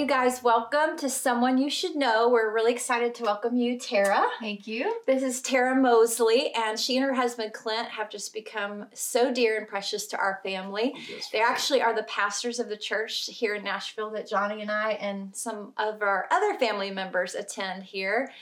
you guys, welcome to Someone You Should Know. We're really excited to welcome you, Tara. Thank you. This is Tara Moseley, and she and her husband Clint have just become so dear and precious to our family. Yes. They actually are the pastors of the church here in Nashville that Johnny and I and some of our other family members attend here.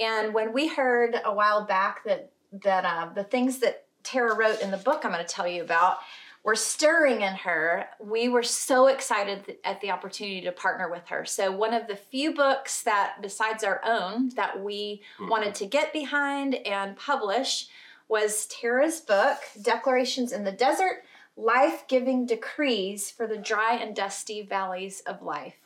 And when we heard a while back that that uh, the things that Tara wrote in the book I'm going to tell you about were stirring in her, we were so excited at the opportunity to partner with her. So one of the few books that, besides our own, that we mm-hmm. wanted to get behind and publish was Tara's book, Declarations in the Desert Life Giving Decrees for the Dry and Dusty Valleys of Life.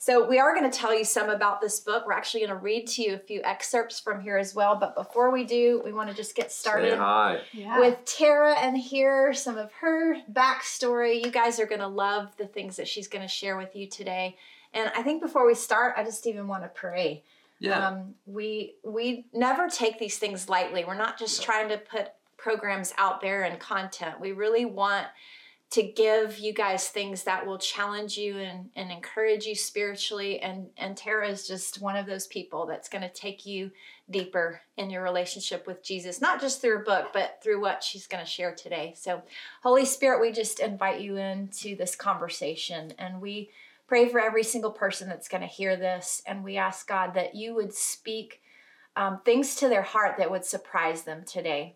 So, we are going to tell you some about this book. We're actually going to read to you a few excerpts from here as well. But before we do, we want to just get started hi. Yeah. with Tara and hear some of her backstory. You guys are going to love the things that she's going to share with you today. And I think before we start, I just even want to pray. Yeah. Um, we we never take these things lightly. We're not just Yeah. trying to put programs out there and content. We really want to give you guys things that will challenge you and, and encourage you spiritually. And and Tara is just one of those people that's going to take you deeper in your relationship with Jesus, not just through a book, but through what she's going to share today. So, Holy Spirit, we just invite you into this conversation and we pray for every single person that's going to hear this. And we ask God that you would speak um, things to their heart that would surprise them today.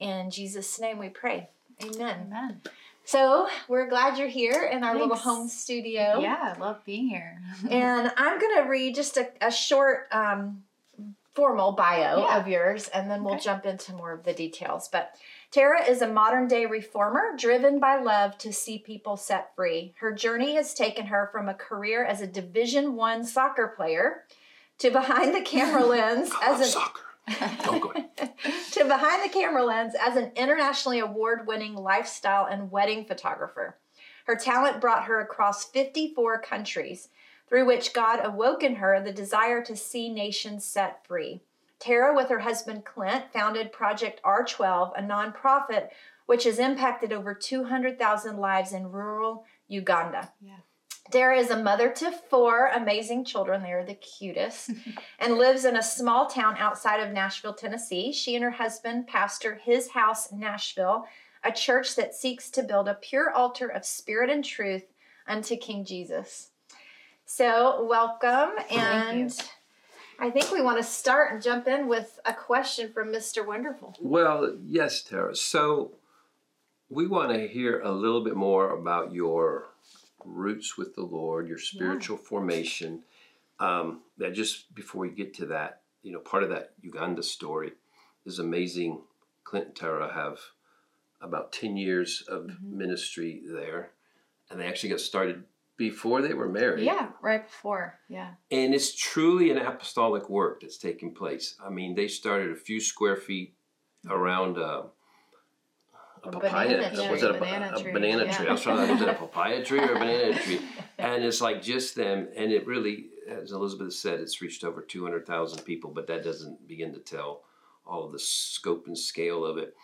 In Jesus' name we pray. Amen. Amen. So, we're glad you're here in our little home studio. Yeah, I love being here. And I'm going to read just a, a short um, formal bio Yeah. of yours, and then we'll Okay. jump into more of the details. But Tara is a modern day reformer driven by love to see people set free. Her journey has taken her from a career as a Division One soccer player to behind the camera lens I as love an soccer. Don't go ahead. to behind the camera lens as an internationally award winning lifestyle and wedding photographer. Her talent brought her across 54 countries, through which God awoke in her the desire to see nations set free. Tara, with her husband Clint, founded Project R12, a nonprofit which has impacted over 200,000 lives in rural Uganda. Yeah. Tara is a mother to four amazing children. They're the cutest. and lives in a small town outside of Nashville, Tennessee. She and her husband pastor His House Nashville, a church that seeks to build a pure altar of spirit and truth unto King Jesus. So, welcome. And I think we want to start and jump in with a question from Mr. Wonderful. Well, yes, Tara. So we want to hear a little bit more about your roots with the Lord, your spiritual formation. Um, that just before we get to that, you know, part of that Uganda story is amazing. Clint and Tara have about 10 years of Mhm. ministry there, and they actually got started before they were married. Yeah, right before. Yeah. And it's truly an apostolic work that's taking place. I mean, they started a few square feet around uh, a A papaya. banana was it a, Banana a tree, banana yeah. tree? I was trying to was it a papaya tree or a banana tree? And it's like just them. And it really, as Elizabeth said, it's reached over 200,000 people, but that doesn't begin to tell all of the scope and scale of it.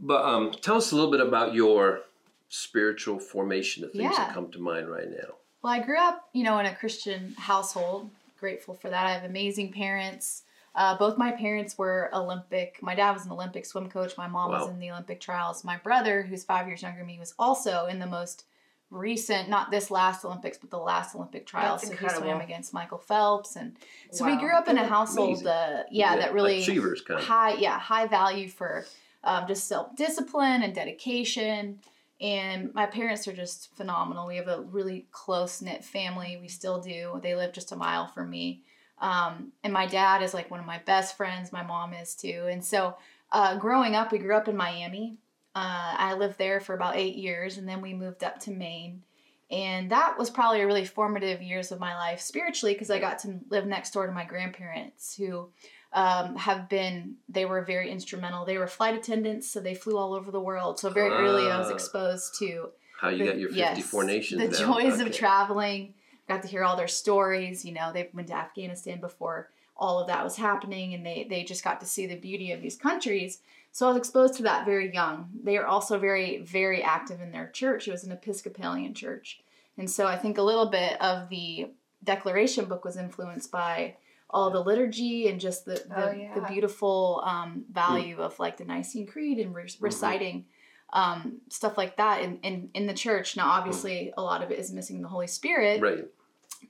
But um, tell us a little bit about your spiritual formation, the things that come to mind right now. Well, I grew up, you know, in a Christian household. Grateful for that. I have amazing parents. Uh, both my parents were Olympic. My dad was an Olympic swim coach. My mom was in the Olympic trials. My brother, who's five years younger than me, was also in the most recent, not this last Olympics, but the last Olympic trials. That's so he swam against Michael Phelps, and so we grew up in a household, amazing. uh, yeah, that really achievers kind of. high yeah high value for um, just self-discipline and dedication and my parents are just phenomenal we have a really close-knit family we still do they live just a mile from me um, and my dad is like one of my best friends. My mom is too. And so uh, growing up we grew up in miami. Uh, i lived there for about eight years and then we moved up to maine. And that was probably a really formative years of my life spiritually because i got to live next door to my grandparents who um, have been they were very instrumental. They were flight attendants so they flew all over the world. So very early i was Ah. exposed to How you got your yes, 54 nations the down. joys of traveling got to hear all their stories you know they went to afghanistan before all of that was happening and they they just got to see the beauty of these countries. So i was exposed to that very young. They are also very very active in their church. It was an episcopalian church. And so i think a little bit of the declaration book was influenced by all the liturgy and just the the, Oh, yeah. the beautiful um, value of like the Nicene Creed and re- reciting um, stuff like that in, in in the church. Now, obviously, a lot of it is missing the Holy Spirit, Right.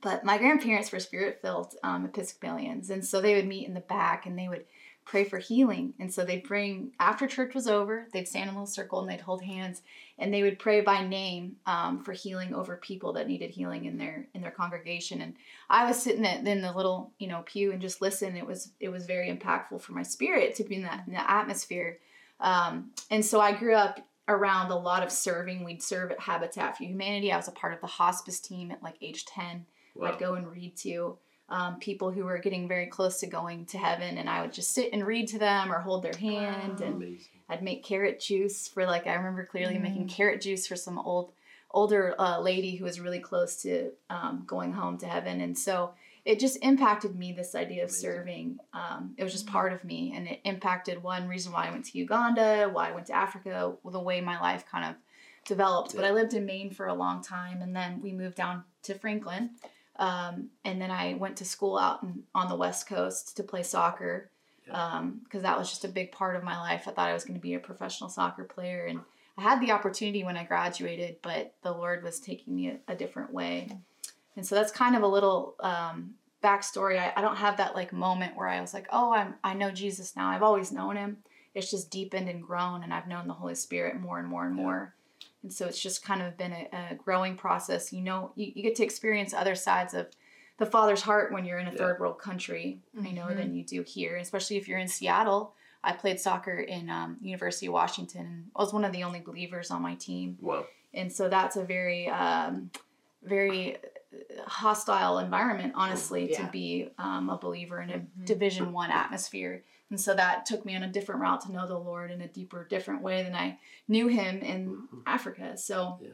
but my grandparents were spirit filled um, Episcopalians, and so they would meet in the back and they would pray for healing. And so they'd bring after church was over, they'd stand in a little circle and they'd hold hands, and they would pray by name um, for healing over people that needed healing in their in their congregation. And I was sitting in in the little you know pew and just listen. It was it was very impactful for my spirit to be in that in that atmosphere. Um, and so I grew up around a lot of serving. We'd serve at Habitat for Humanity. I was a part of the hospice team at like age ten. Wow. I'd go and read to um, people who were getting very close to going to heaven, and I would just sit and read to them or hold their hand, Wow. and Amazing. I'd make carrot juice for like I remember clearly Mm. making carrot juice for some old older uh, lady who was really close to um, going home to heaven, and so it just impacted me this idea of Amazing. serving. Um, it was just Mm. part of me, and it impacted one reason why I went to Uganda, why I went to Africa, the way my life kind of developed. But I lived in Maine for a long time, and then we moved down to Franklin. Um, and then I went to school out in, on the West Coast to play soccer Yeah. because that was just a big part of my life. I thought I was going to be a professional soccer player, and I had the opportunity when I graduated, but the Lord was taking me a, a different way. And so that's kind of a little um, backstory. I, I don't have that like moment where I was like, oh, I'm I know Jesus now. I've always known Him. It's just deepened and grown, and I've known the Holy Spirit more and more and Yeah. more. And so it's just kind of been a, a growing process. You know, you, you get to experience other sides of the Father's heart when you're in a Yeah. third world country, you know, Mhm. than you do here. Especially if you're in Seattle. I played soccer in um, University of Washington, and I was one of the only believers on my team Wow. and so that's a very um, very hostile environment honestly Yeah. to be um, a believer in a Mhm. division one atmosphere and so that took me on a different route to know the lord in a deeper different way than i knew him in africa so Yeah.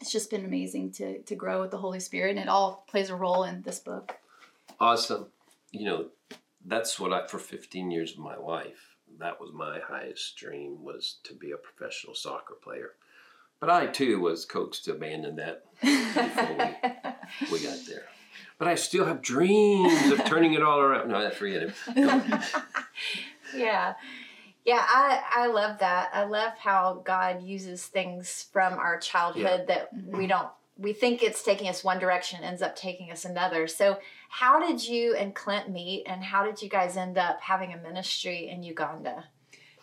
it's just been amazing to to grow with the holy spirit and it all plays a role in this book Awesome. You know, that's what I for 15 years of my life. That was my highest dream was to be a professional soccer player. But I too was coaxed to abandon that. before We got there. But I still have dreams of turning it all around. No, forget it. yeah. Yeah, I, I love that. I love how God uses things from our childhood that we don't we think it's taking us one direction ends up taking us another. So how did you and Clint meet and how did you guys end up having a ministry in Uganda?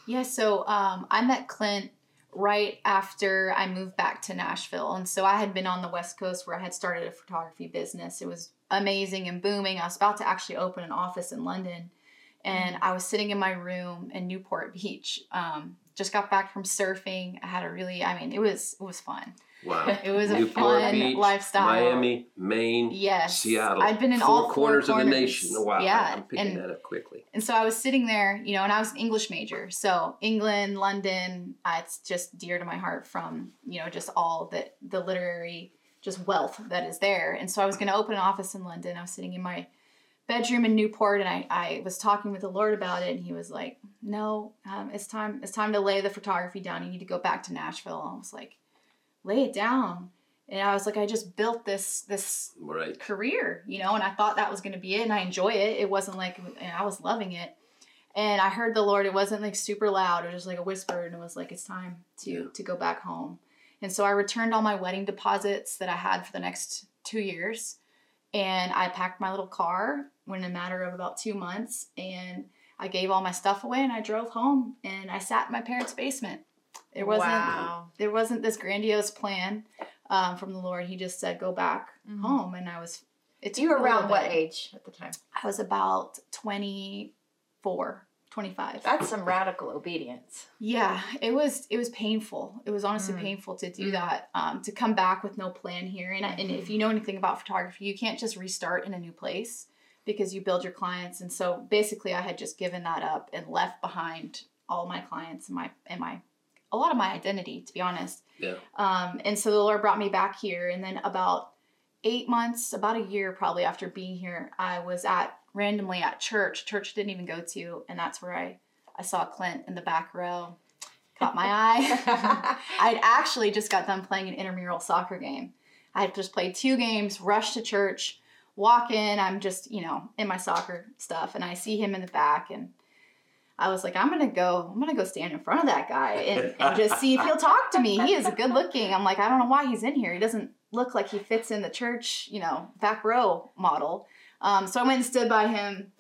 Yeah, so um, I met Clint right after I moved back to Nashville. And so I had been on the West Coast where I had started a photography business. It was amazing and booming. I was about to actually open an office in London. And I was sitting in my room in Newport Beach. Um, just got back from surfing. I had a really, I mean, it was it was fun. Wow. It was a Newport fun Beach, lifestyle. Miami, Maine, Yes. Seattle. I'd been in four all four corners, of the nation. Wow. Yeah. I'm picking and that up quickly. and so I was sitting there, you know, and I was an English major. So England, London, uh, it's just dear to my heart from, you know, just all that the literary just wealth that is there. And so I was going to open an office in London. I was sitting in my bedroom in Newport and I, I was talking with the Lord about it. And he was like, no, um, it's time, it's time to lay the photography down. You need to go back to Nashville. I was like, lay it down. And I was like, I just built this, this Right. career, you know, and I thought that was going to be it and I enjoy it. It wasn't like, and I was loving it. And I heard the Lord, it wasn't like super loud, it was just like a whisper and it was like, it's time to, Yeah. to go back home. And so I returned all my wedding deposits that I had for the next two years. And I packed my little car in a matter of about two months and I gave all my stuff away and I drove home and I sat in my parents' basement. There wasn't wow. there wasn't this grandiose plan um, from the Lord. He just said, "Go back Mhm. home," and I was. It's You were around what age at the time? I was about 24, 25. That's some radical obedience. Yeah, it was. It was painful. It was honestly Mm. painful to do Mm. that. Um, to come back with no plan here, and and if you know anything about photography, you can't just restart in a new place because you build your clients. And so basically, I had just given that up and left behind all my clients and my and my a lot of my identity, to be honest. Yeah. Um, and so the Lord brought me back here, and then about eight months, about a year probably after being here, I was at randomly at church. Church didn't even go to, and that's where I I saw Clint in the back row. Caught my eye. I'd actually just got done playing an intramural soccer game. I had just played two games, rushed to church, walk in. I'm just, you know, in my soccer stuff, and I see him in the back, and I was like, I'm gonna go, I'm gonna go stand in front of that guy and, and just see if he'll talk to me. He is good looking. I'm like, I don't know why he's in here. He doesn't look like he fits in the church, you know, back row model. Um, so I went and stood by him.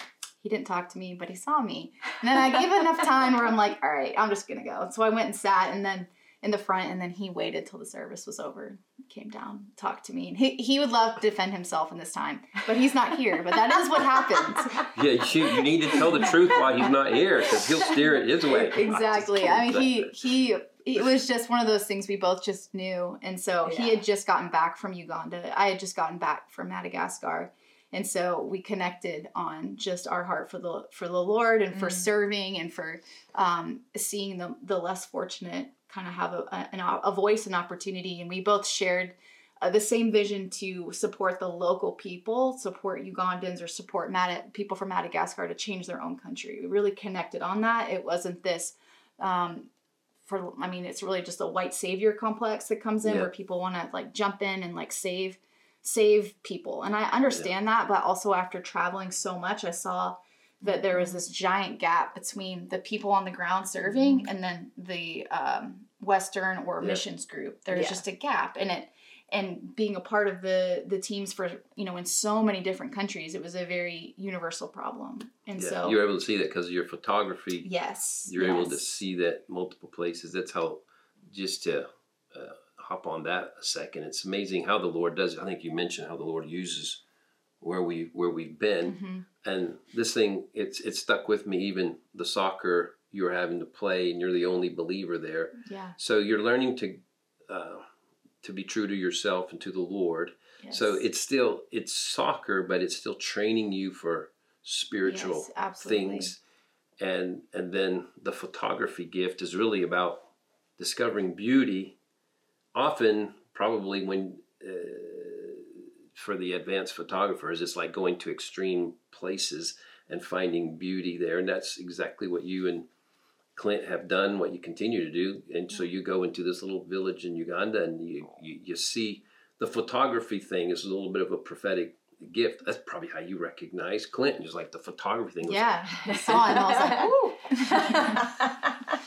He didn't talk to me, but he saw me. And then I gave enough time where I'm like, all right, I'm just gonna go. So I went and sat, and then in the front, and then he waited till the service was over, came down, talked to me, and he, he would love to defend himself in this time, but he's not here. But that is what happens. Yeah, you, you need to tell the truth why he's not here because he'll steer it his way. Exactly. I mean, he he it was just one of those things we both just knew, and so he had just gotten back from Uganda. I had just gotten back from Madagascar. And so we connected on just our heart for the for the Lord and for Mm. serving and for um, seeing the the less fortunate kind of have a, a, a voice and opportunity. And we both shared uh, the same vision to support the local people, support Ugandans, or support Mad- people from Madagascar to change their own country. We really connected on that. It wasn't this. Um, for I mean, it's really just a white savior complex that comes in Yeah. where people want to like jump in and like save save people. And I understand that, but also after traveling so much, I saw that there was this giant gap between the people on the ground serving and then the um, Western or Yeah. missions group. There's Yeah. just a gap in it. And being a part of the the teams for you know in so many different countries, it was a very universal problem. And Yeah, so you're able to see that because of your photography. yes, You're able to see that multiple places. That's how, just to uh, hop on that a second. It's amazing how the Lord does. it. I think you mentioned how the Lord uses where we where we've been, Mhm. and this thing it's it's stuck with me. Even the soccer you're having to play, and you're the only believer there. Yeah. So you're learning to uh, to be true to yourself and to the Lord. yes. So it's still it's soccer, but it's still training you for spiritual Yes, things. And and then the photography gift is really about discovering beauty. Often, probably when uh, for the advanced photographers, it's like going to extreme places and finding beauty there, and that's exactly what you and Clint have done. What you continue to do, and so mm-hmm. you go into this little village in Uganda, and you you, you see the photography thing is a little bit of a prophetic gift. That's probably how you recognize Clinton, just like the photography thing. Yeah, I saw it I was like,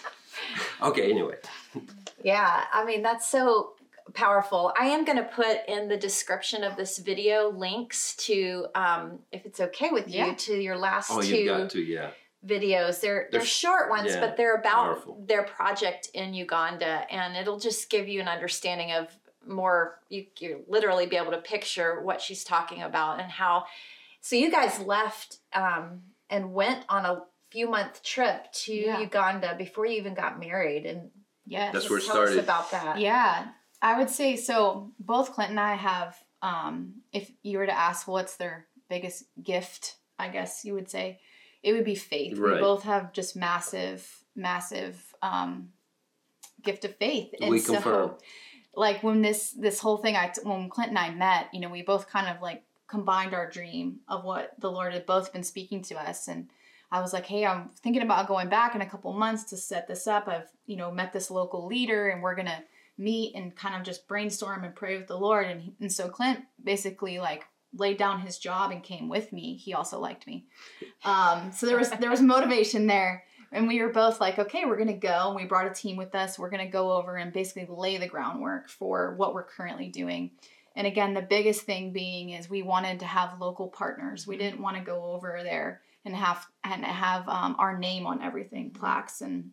ooh. Okay, anyway. Yeah, I mean, that's so powerful. I am going to put in the description of this video links to, um, if it's okay with you, Yeah. to your last Oh, two you've got to, yeah. videos. They're, they're They're- short ones, yeah, but they're about powerful. their project in Uganda, and it'll just give you an understanding of more. You you literally be able to picture what she's talking about and how. So you guys left um, and went on a few month trip to Yeah. Uganda before you even got married, and Yes. That's where it tell us started. about that. Yeah, I would say so. Both Clint and I have, um, if you were to ask what's their biggest gift, I guess you would say it would be faith. We both have just massive, massive um, gift of faith. And We so, confirm. like when this this whole thing, I when Clint and I met, you know, we both kind of like combined our dream of what the Lord had both been speaking to us and. I was like, hey, I'm thinking about going back in a couple months to set this up. I've, you know, met this local leader and we're going to meet and kind of just brainstorm and pray with the Lord. And, and so Clint basically like laid down his job and came with me. He also liked me. Um, so there was, there was motivation there. And we were both like, okay, we're going to go. And we brought a team with us. We're going to go over and basically lay the groundwork for what we're currently doing. And again, the biggest thing being is we wanted to have local partners. We didn't want to go over there and have and have um, our name on everything, plaques and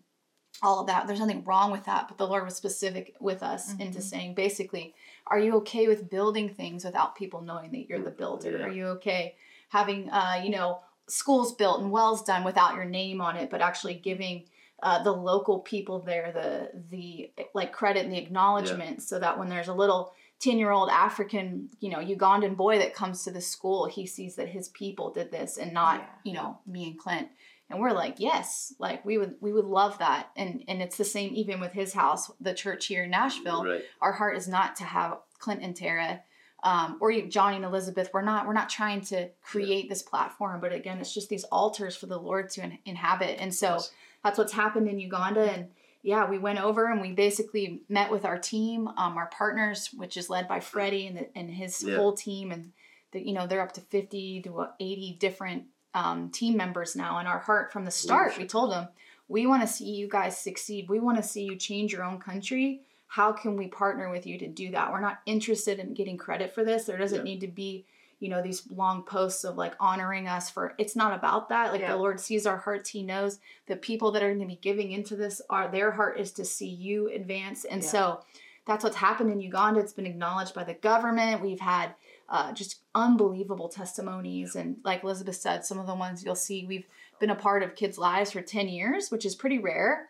all of that. There's nothing wrong with that, but the Lord was specific with us into Mhm. saying basically, are you okay with building things without people knowing that you're the builder? Yeah. Are you okay having uh, you know schools built and wells done without your name on it, but actually giving uh, the local people there the the like credit and the acknowledgement, so that when there's a little 10 year old African, you know, Ugandan boy that comes to the school, he sees that his people did this and not, Yeah. you know, me and Clint. And we're like, yes, like we would we would love that. And and it's the same even with his house, the church here in Nashville. Right. Our heart is not to have Clint and Tara um, or Johnny and Elizabeth. We're not we're not trying to create this platform, but again, it's just these altars for the Lord to in- inhabit. And so Yes. that's what's happened in Uganda. And yeah, we went over and we basically met with our team, um, our partners, which is led by Freddie and, the, and his Yeah. whole team. And that you know they're up to 50 to 80 different um, team members now and our heart from the start. We told them we want to see you guys succeed. We want to see you change your own country. How can we partner with you to do that? We're not interested in getting credit for this. There doesn't Yeah. need to be you know these long posts of like honoring us for it's not about that. Like Yeah. the lord sees our hearts. He knows the people that are going to be giving into this are their heart is to see you advance. And Yeah. so that's what's happened in uganda. It's been acknowledged by the government. We've had uh, just unbelievable testimonies and like elizabeth said some of the ones you'll see we've been a part of kids lives for 10 years which is pretty rare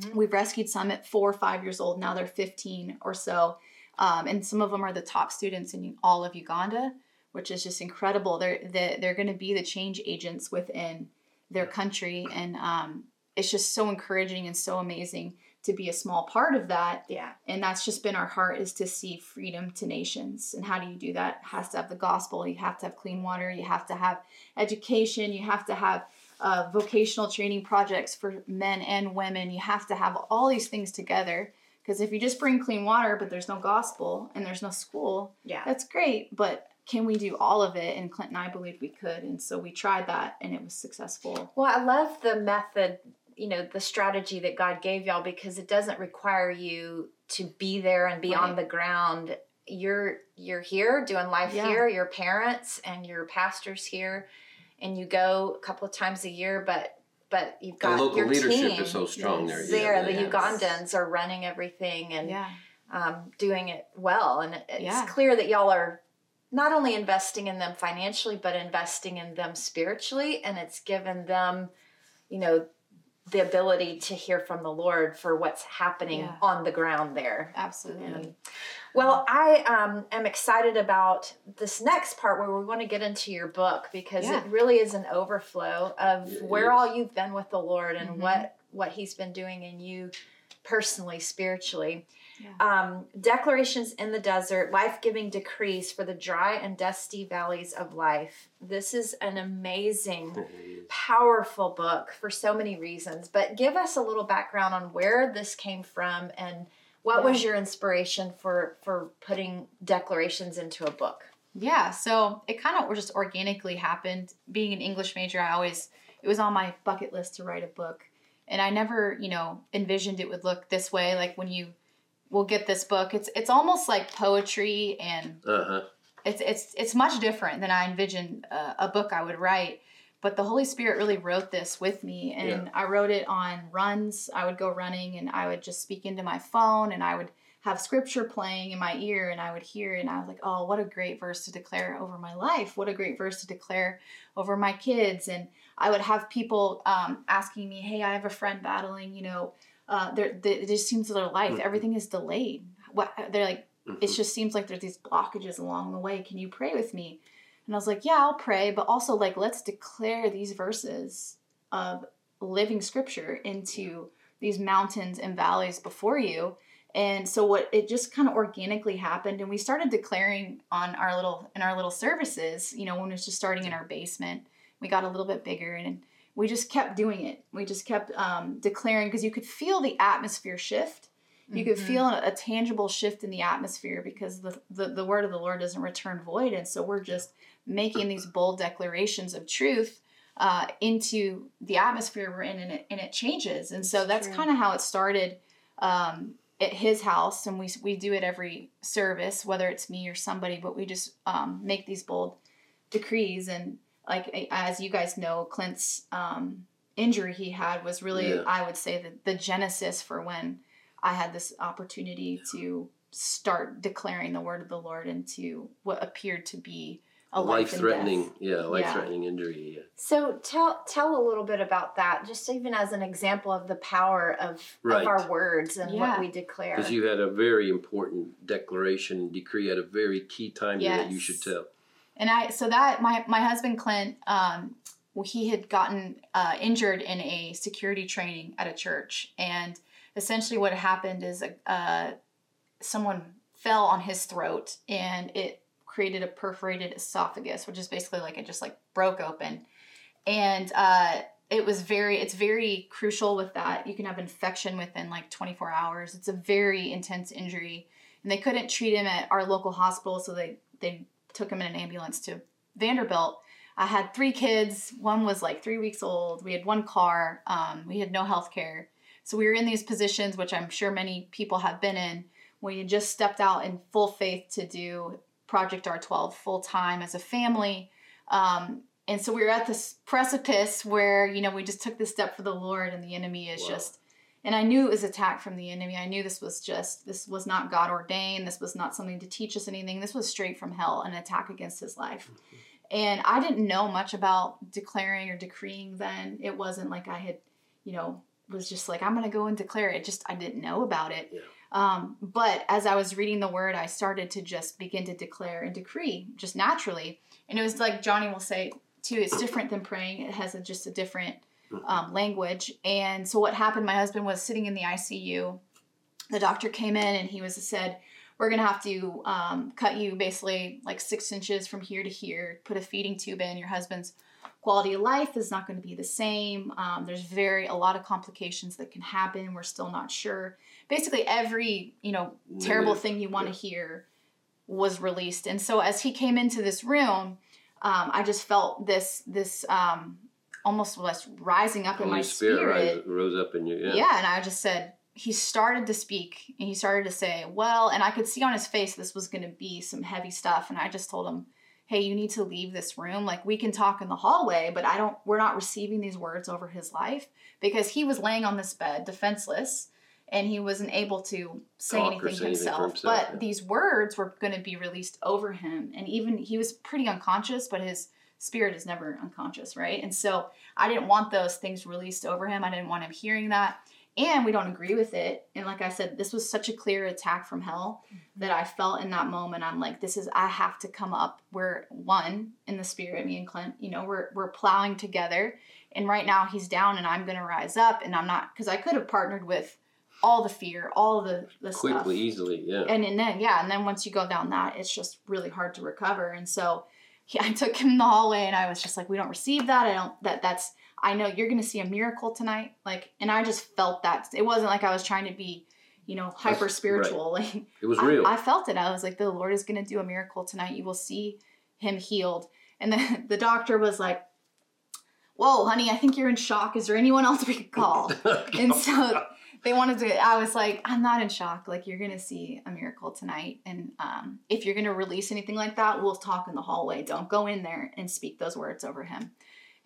Mhm. We've rescued some at four or five years old. Now they're 15 or so. Um, and some of them are the top students in all of Uganda, which is just incredible. They're, they're, they're going to be the change agents within their country. And um, it's just so encouraging and so amazing to be a small part of that. Yeah. And that's just been our heart is to see freedom to nations. And how do you do that? It has to have the gospel. You have to have clean water. You have to have education. You have to have uh, vocational training projects for men and women. You have to have all these things together. Because if you just bring clean water, but there's no gospel and there's no school, Yeah. that's great. But can we do all of it? And Clint and I believed we could. And so we tried that and it was successful. Well, I love the method, you know, the strategy that God gave y'all because it doesn't require you to be there and be on the ground. You're you're here doing life Yeah. here. Your parents and your pastors here, and you go a couple of times a year. But but you've got The got local your leadership team is so strong there. there. Yeah, the they- Yes. Ugandans are running everything and Yeah. um, doing it well, and it's Yeah. clear that y'all are not only investing in them financially, but investing in them spiritually, and it's given them, you know, the ability to hear from the Lord for what's happening Yeah. on the ground there. Absolutely. Well, I um, am excited about this next part where we're going to get into your book because Yeah. it really is an overflow of It where is. all you've been with the Lord and Mhm. what what He's been doing in you personally, spiritually. Yeah. Um, Declarations in the Desert, Life Giving Decrees for the Dry and Dusty Valleys of Life. This is an amazing, powerful book for so many reasons. But give us a little background on where this came from and what Yeah. was your inspiration for for putting declarations into a book? Yeah, so it kind of just organically happened. Being an English major, I always it was on my bucket list to write a book, and I never, you know, envisioned it would look this way. Like when you will get this book, it's it's almost like poetry, and Uh-huh. it's it's it's much different than I envisioned uh, a book I would write. But the Holy Spirit really wrote this with me, and I wrote it on runs. I would go running, and I would just speak into my phone, and I would have scripture playing in my ear, and I would hear, it, and I was like, "Oh, what a great verse to declare over my life! What a great verse to declare over my kids!" And I would have people um, asking me, "Hey, I have a friend battling, you know, uh, they're, they, it just seems their life Mhm. everything is delayed. What they're like, Mhm. it just seems like there's these blockages along the way. Can you pray with me? And I was like, yeah, I'll pray, but also like let's declare these verses of living scripture into these mountains and valleys before you. And so what it just kind of organically happened and we started declaring on our little in our little services, you know, when it was just starting in our basement. We got a little bit bigger and we just kept doing it. We just kept um, declaring because you could feel the atmosphere shift. You could Mhm. feel a, a tangible shift in the atmosphere because the, the the word of the lord doesn't return void. And so we're just making these bold declarations of truth uh, into the atmosphere we're in and it, and it changes. And so that's kind of how it started um, at his house. And we, we do it every service whether it's me or somebody but we just um, make these bold decrees. And like as you guys know clint's um, injury he had was really Yeah. i would say the, the genesis for when I had this opportunity to start declaring the word of the Lord into what appeared to be a life and life-threatening, yeah, life-threatening injury. Yeah. So tell tell a little bit about that, just even as an example of the power of, Right. of our words and Yeah. what we declare. Because you had a very important declaration and decree at a very key time here that you should tell. And I so that my my husband Clint, um, he had gotten uh, injured in a security training at a church, and essentially what happened is uh, someone fell on his throat, and it created a perforated esophagus, which is basically like it just like broke open, and uh, it was very it's very crucial with that. You can have infection within like 24 hours. It's a very intense injury, and they couldn't treat him at our local hospital, so they they took him in an ambulance to Vanderbilt, I had three kids. One was like three weeks old. We had one car. Um, we had no health care. So we were in these positions, which I'm sure many people have been in, when you just stepped out in full faith to do Project R12 full time as a family. Um, and so we were at this precipice where, you know, we just took this step for the Lord and the enemy is just, and I knew it was attack from the enemy. I knew this was just, this was not God ordained. This was not something to teach us anything. This was straight from hell, an attack against his life. And I didn't know much about declaring or decreeing then. It wasn't like I had, you know, was just like, I'm going to go and declare it. Just, I didn't know about it. Yeah. Um, but as I was reading the word, I started to just begin to declare and decree just naturally. And it was like Johnny will say too, it's different than praying. It has a, just a different um, language. And so what happened, my husband was sitting in the ICU. The doctor came in and he was said, we're going to have to um, cut you basically like six inches from here to here, put a feeding tube in. Your husband's quality of life is not going to be the same. Um, there's very, a lot of complications that can happen. We're still not sure. Basically every, you know, terrible thing you want to hear was released. And so as he came into this room, um, I just felt this, this, um, almost was rising up in my Spirit, spirit. Rose, rose up in you. Yeah. Yeah. and I just said, he started to speak and he started to say, well, and I could see on his face this was going to be some heavy stuff. And I just told him, hey, you need to leave this room. Like, we can talk in the hallway, but I don't, we're not receiving these words over his life because he was laying on this bed defenseless and he wasn't able to say Talk anything say anything himself. himself, But yeah. these words were going to be released over him. And even he was pretty unconscious, but his spirit is never unconscious, right? And so I didn't want those things released over him. I didn't want him hearing that. And we don't agree with it. And like I said, this was such a clear attack from hell mm-hmm. that I felt in that moment. I'm like, this is I have to come up. We're one in the spirit, me and Clint, you know, we're we're plowing together. And right now he's down and I'm gonna rise up and I'm not because I could have partnered with all the fear, all the, the stuff Quickly, easily. Yeah. and, and then yeah and then once you go down that it's just really hard to recover and so he, i took him in the hallway and i was just like we don't receive that. I don't that that's i know you're gonna see a miracle tonight. Like and i just felt that. It wasn't like i was trying to be you know hyper spiritual like it was I- real. I, felt it. I was like the lord is gonna do a miracle tonight. You will see him healed. And then the doctor was like whoa honey i think you're in shock. Is there anyone else we could call? And so they wanted to i was like i'm not in shock. Like you're gonna see a miracle tonight. And um, if you're gonna release anything like that we'll talk in the hallway. Don't go in there and speak those words over him.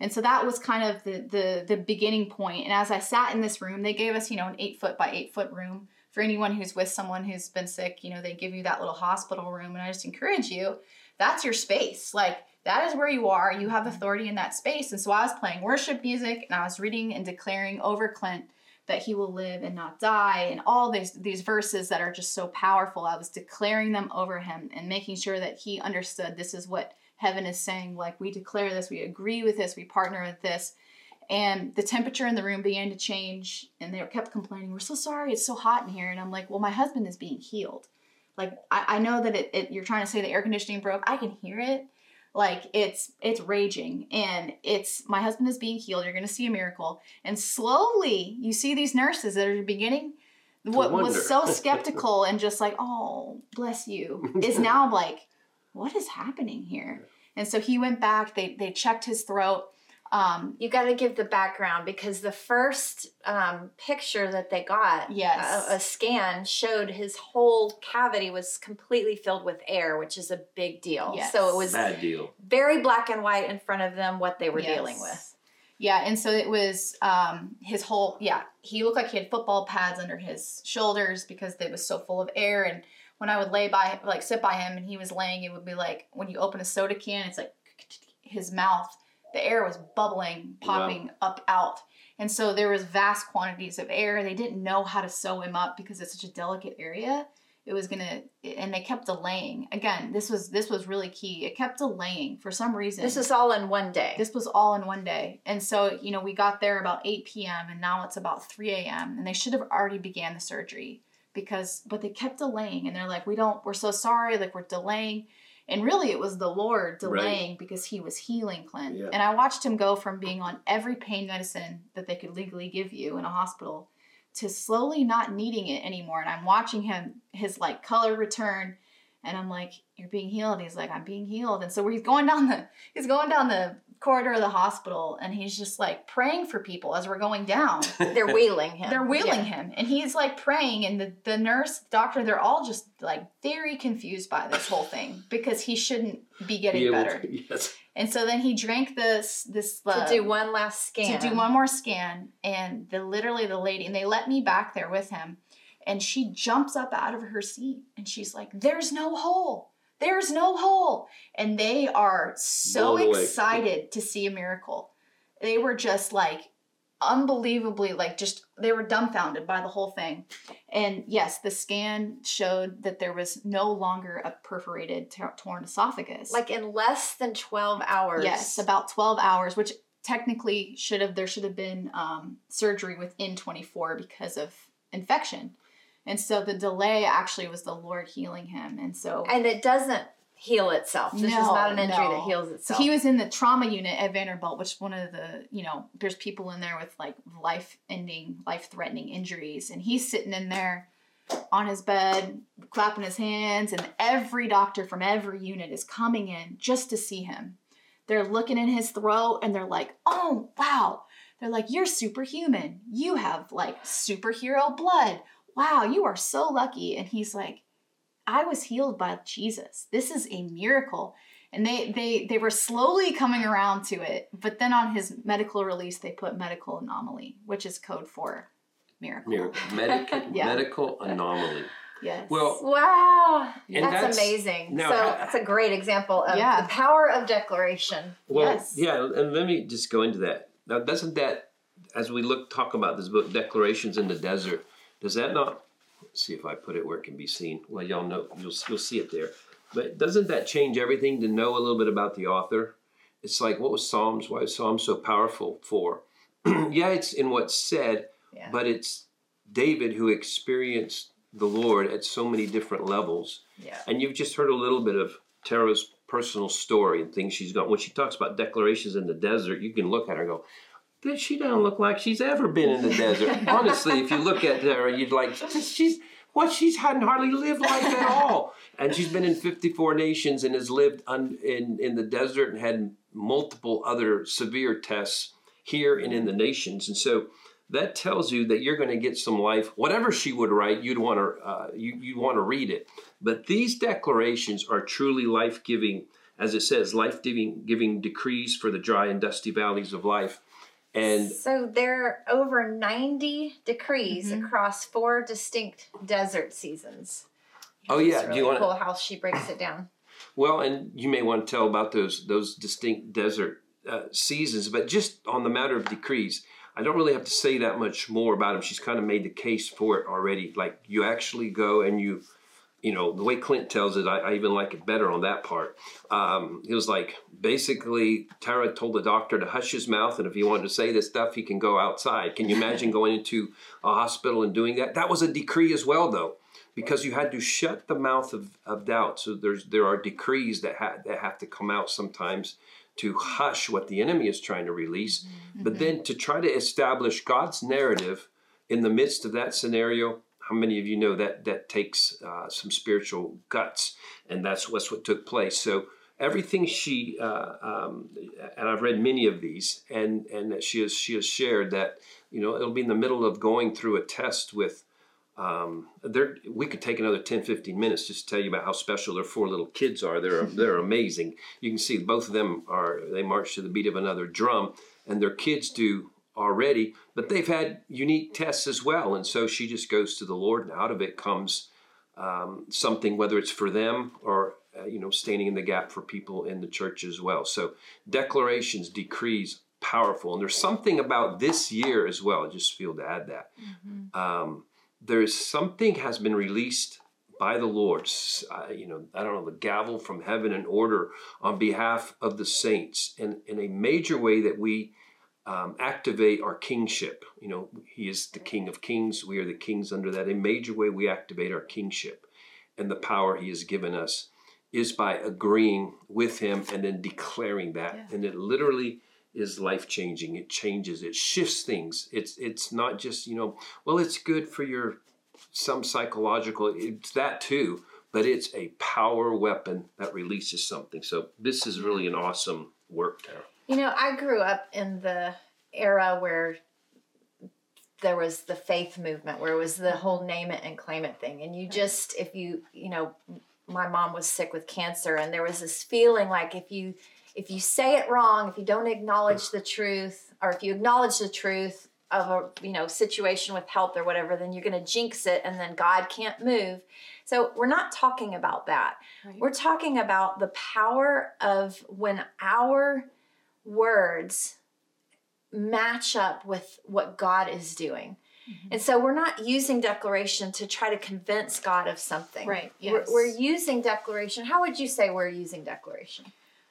And so that was kind of the the the beginning point. And as i sat in this room they gave us you know an eight foot by eight foot room. For anyone who's with someone who's been sick you know they give you that little hospital room. And i just encourage you that's your space. Like that is where you are. You have authority in that space. And so i was playing worship music and i was reading and declaring over clint that he will live and not die and all these these verses that are just so powerful. I was declaring them over him and making sure that he understood this is what heaven is saying. Like we declare this we agree with this we partner with this. And the temperature in the room began to change and they kept complaining we're so sorry it's so hot in here. And i'm like well my husband is being healed. Like i, I know that it, it, you're trying to say the air conditioning broke. I can hear it like it's it's raging and it's my husband is being healed you're going to see a miracle. And slowly you see these nurses that are beginning what wonder. was so skeptical and just like oh bless you is now like what is happening here? And so he went back they they checked his throat um You got to give the background because the first um, picture that they got, Yes. a, a scan showed his whole cavity was completely filled with air, which is a big deal. Yes. So it was Bad deal. very black and white in front of them what they were dealing with. Yeah, and so it was um, his whole yeah. He looked like he had football pads under his shoulders because they was so full of air. And when I would lay by, like sit by him, and he was laying, it would be like when you open a soda can, it's like his mouth, the air was bubbling, popping up out. And so there was vast quantities of air. They didn't know how to sew him up because it's such a delicate area. It was gonna, and they kept delaying. Again, this was this was really key. It kept delaying for some reason. This is all in one day. This was all in one day. And so, you know, we got there about 8 p.m. and now it's about 3 a.m. And they should have already began the surgery because, but they kept delaying and they're like, we don't, we're so sorry, like we're delaying. And really it was the Lord delaying because he was healing Clint. Yeah. And I watched him go from being on every pain medicine that they could legally give you in a hospital to slowly not needing it anymore. And I'm watching him, his like color return. And I'm like, You're being healed. He's like, I'm being healed. And so he's going down the he's going down the corridor of the hospital and he's just like praying for people as we're going down. They're wheeling him. They're wheeling Yeah. him and he's like praying and the, the nurse, doctor, they're all just like very confused by this whole thing because he shouldn't be getting Be better. to- yes. And so then he drank this this to uh, do one last scan. to do one more scan and the literally the lady and they let me back there with him and she jumps up out of her seat and she's like there's no hole there's no hole and they are so Blown away. excited to see a miracle they were just like unbelievably like just they were dumbfounded by the whole thing and yes the scan showed that there was no longer a perforated t- torn esophagus Like in less than 12 hours. Yes, about 12 hours, which technically should have there should have been um, surgery within 24 because of infection. And so the delay actually was the Lord healing him. And so And it doesn't heal itself. This is not an injury no. that heals so itself. he was in the trauma unit at Vanderbilt, which is one of the, you know, there's people in there with like life ending, life threatening injuries. And he's sitting in there on his bed, clapping his hands, and every doctor from every unit is coming in just to see him. They're looking in his throat and they're like, oh, wow. They're like, you're superhuman. You have like superhero blood. Wow, you are so lucky. And he's like, I was healed by Jesus. This is a miracle. And they they they were slowly coming around to it, but then on his medical release they put medical anomaly, which is code for miracle. Miracle. Medical, Yeah. medical anomaly. Yes. Well, wow. That's, that's- amazing. now, so how- that's a great example of Yeah. the power of declaration. Well, Yes. yeah, and let me just go into that. Now, doesn't that, as we look talk about this book, Declarations in the Desert, does that not? Let's see if I put it where it can be seen. Well, y'all know you'll you'll see it there. But doesn't that change everything to know a little bit about the author? It's like what was Psalms? Why is Psalms so powerful for? yeah, it's in what's said, Yeah. but it's David who experienced the Lord at so many different levels. yeah. And you've just heard a little bit of Tara's personal story and things she's got. When she talks about declarations in the desert, you can look at her and go, "That she doesn't look like she's ever been in the desert." Honestly, if you look at her, you'd like, she's what she's hadn't hardly lived life at all. And she's been in 54 nations and has lived un, in in the desert and had multiple other severe tests here and in the nations. And so that tells you that you're going to get some life. Whatever she would write, you'd want to uh, you you want to read it. But these declarations are truly life giving, as it says, life giving giving decrees for the dry and dusty valleys of life. And so there are over 90 decrees Mhm. across four distinct desert seasons. Oh, It's yeah. Do you wanna- cool how she breaks it down. well, and you may want to tell about those those distinct desert uh, seasons. But just on the matter of decrees, I don't really have to say that much more about them. She's kind of made the case for it already. Like you actually go and you you know, the way Clint tells it, I, I even like it better on that part. Um, it was like basically Tara told the doctor to hush his mouth, and if he wanted to say this stuff, he can go outside. Can you imagine going into a hospital and doing that? That was a decree as well, though, because you had to shut the mouth of, of doubt. So there's there are decrees that ha- that have to come out sometimes to hush what the enemy is trying to release, but then to try to establish God's narrative in the midst of that scenario how many of you know that that takes uh, some spiritual guts? And that's what's what took place. So everything she uh, um, and i've read many of these and and that she has she has shared that you know it'll be in the middle of going through a test with um, there we could take another 10 15 minutes just to tell you about how special their four little kids are. They're they're amazing. You can see both of them are they march to the beat of another drum and their kids do already, but they've had unique tests as well. And so she just goes to the Lord, and out of it comes um, something, whether it's for them or uh, you know standing in the gap for people in the church as well. So declarations, decrees, powerful, and there's something about this year as well. I just feel to add that um, there's something has been released by the Lord. Uh, you know, I don't know, the gavel from heaven in order on behalf of the saints, and in a major way that we um, activate our kingship. You know, He is the King of Kings. We are the kings under that. A major way we activate our kingship and the power He has given us is by agreeing with Him and then declaring that. Yeah. And it literally is life changing. It changes. It shifts things. It's it's not just you know. Well, it's good for your some psychological. It's that too. but it's a power weapon that releases something. So this is really an awesome work, Tara. You know, I grew up in the era where there was the faith movement where it was the whole name it and claim it thing. And you just if you you know my mom was sick with cancer and there was this feeling like if you if you say it wrong if you don't acknowledge the truth or if you acknowledge the truth of a you know situation with health or whatever then you're going to jinx it and then god can't move. So we're not talking about that. Right. we're talking about the power of when our words match up with what God is doing. Mm-hmm. And so we're not using declaration to try to convince God of something. Right, We're, yes. we're using declaration. How would you say we're using declaration?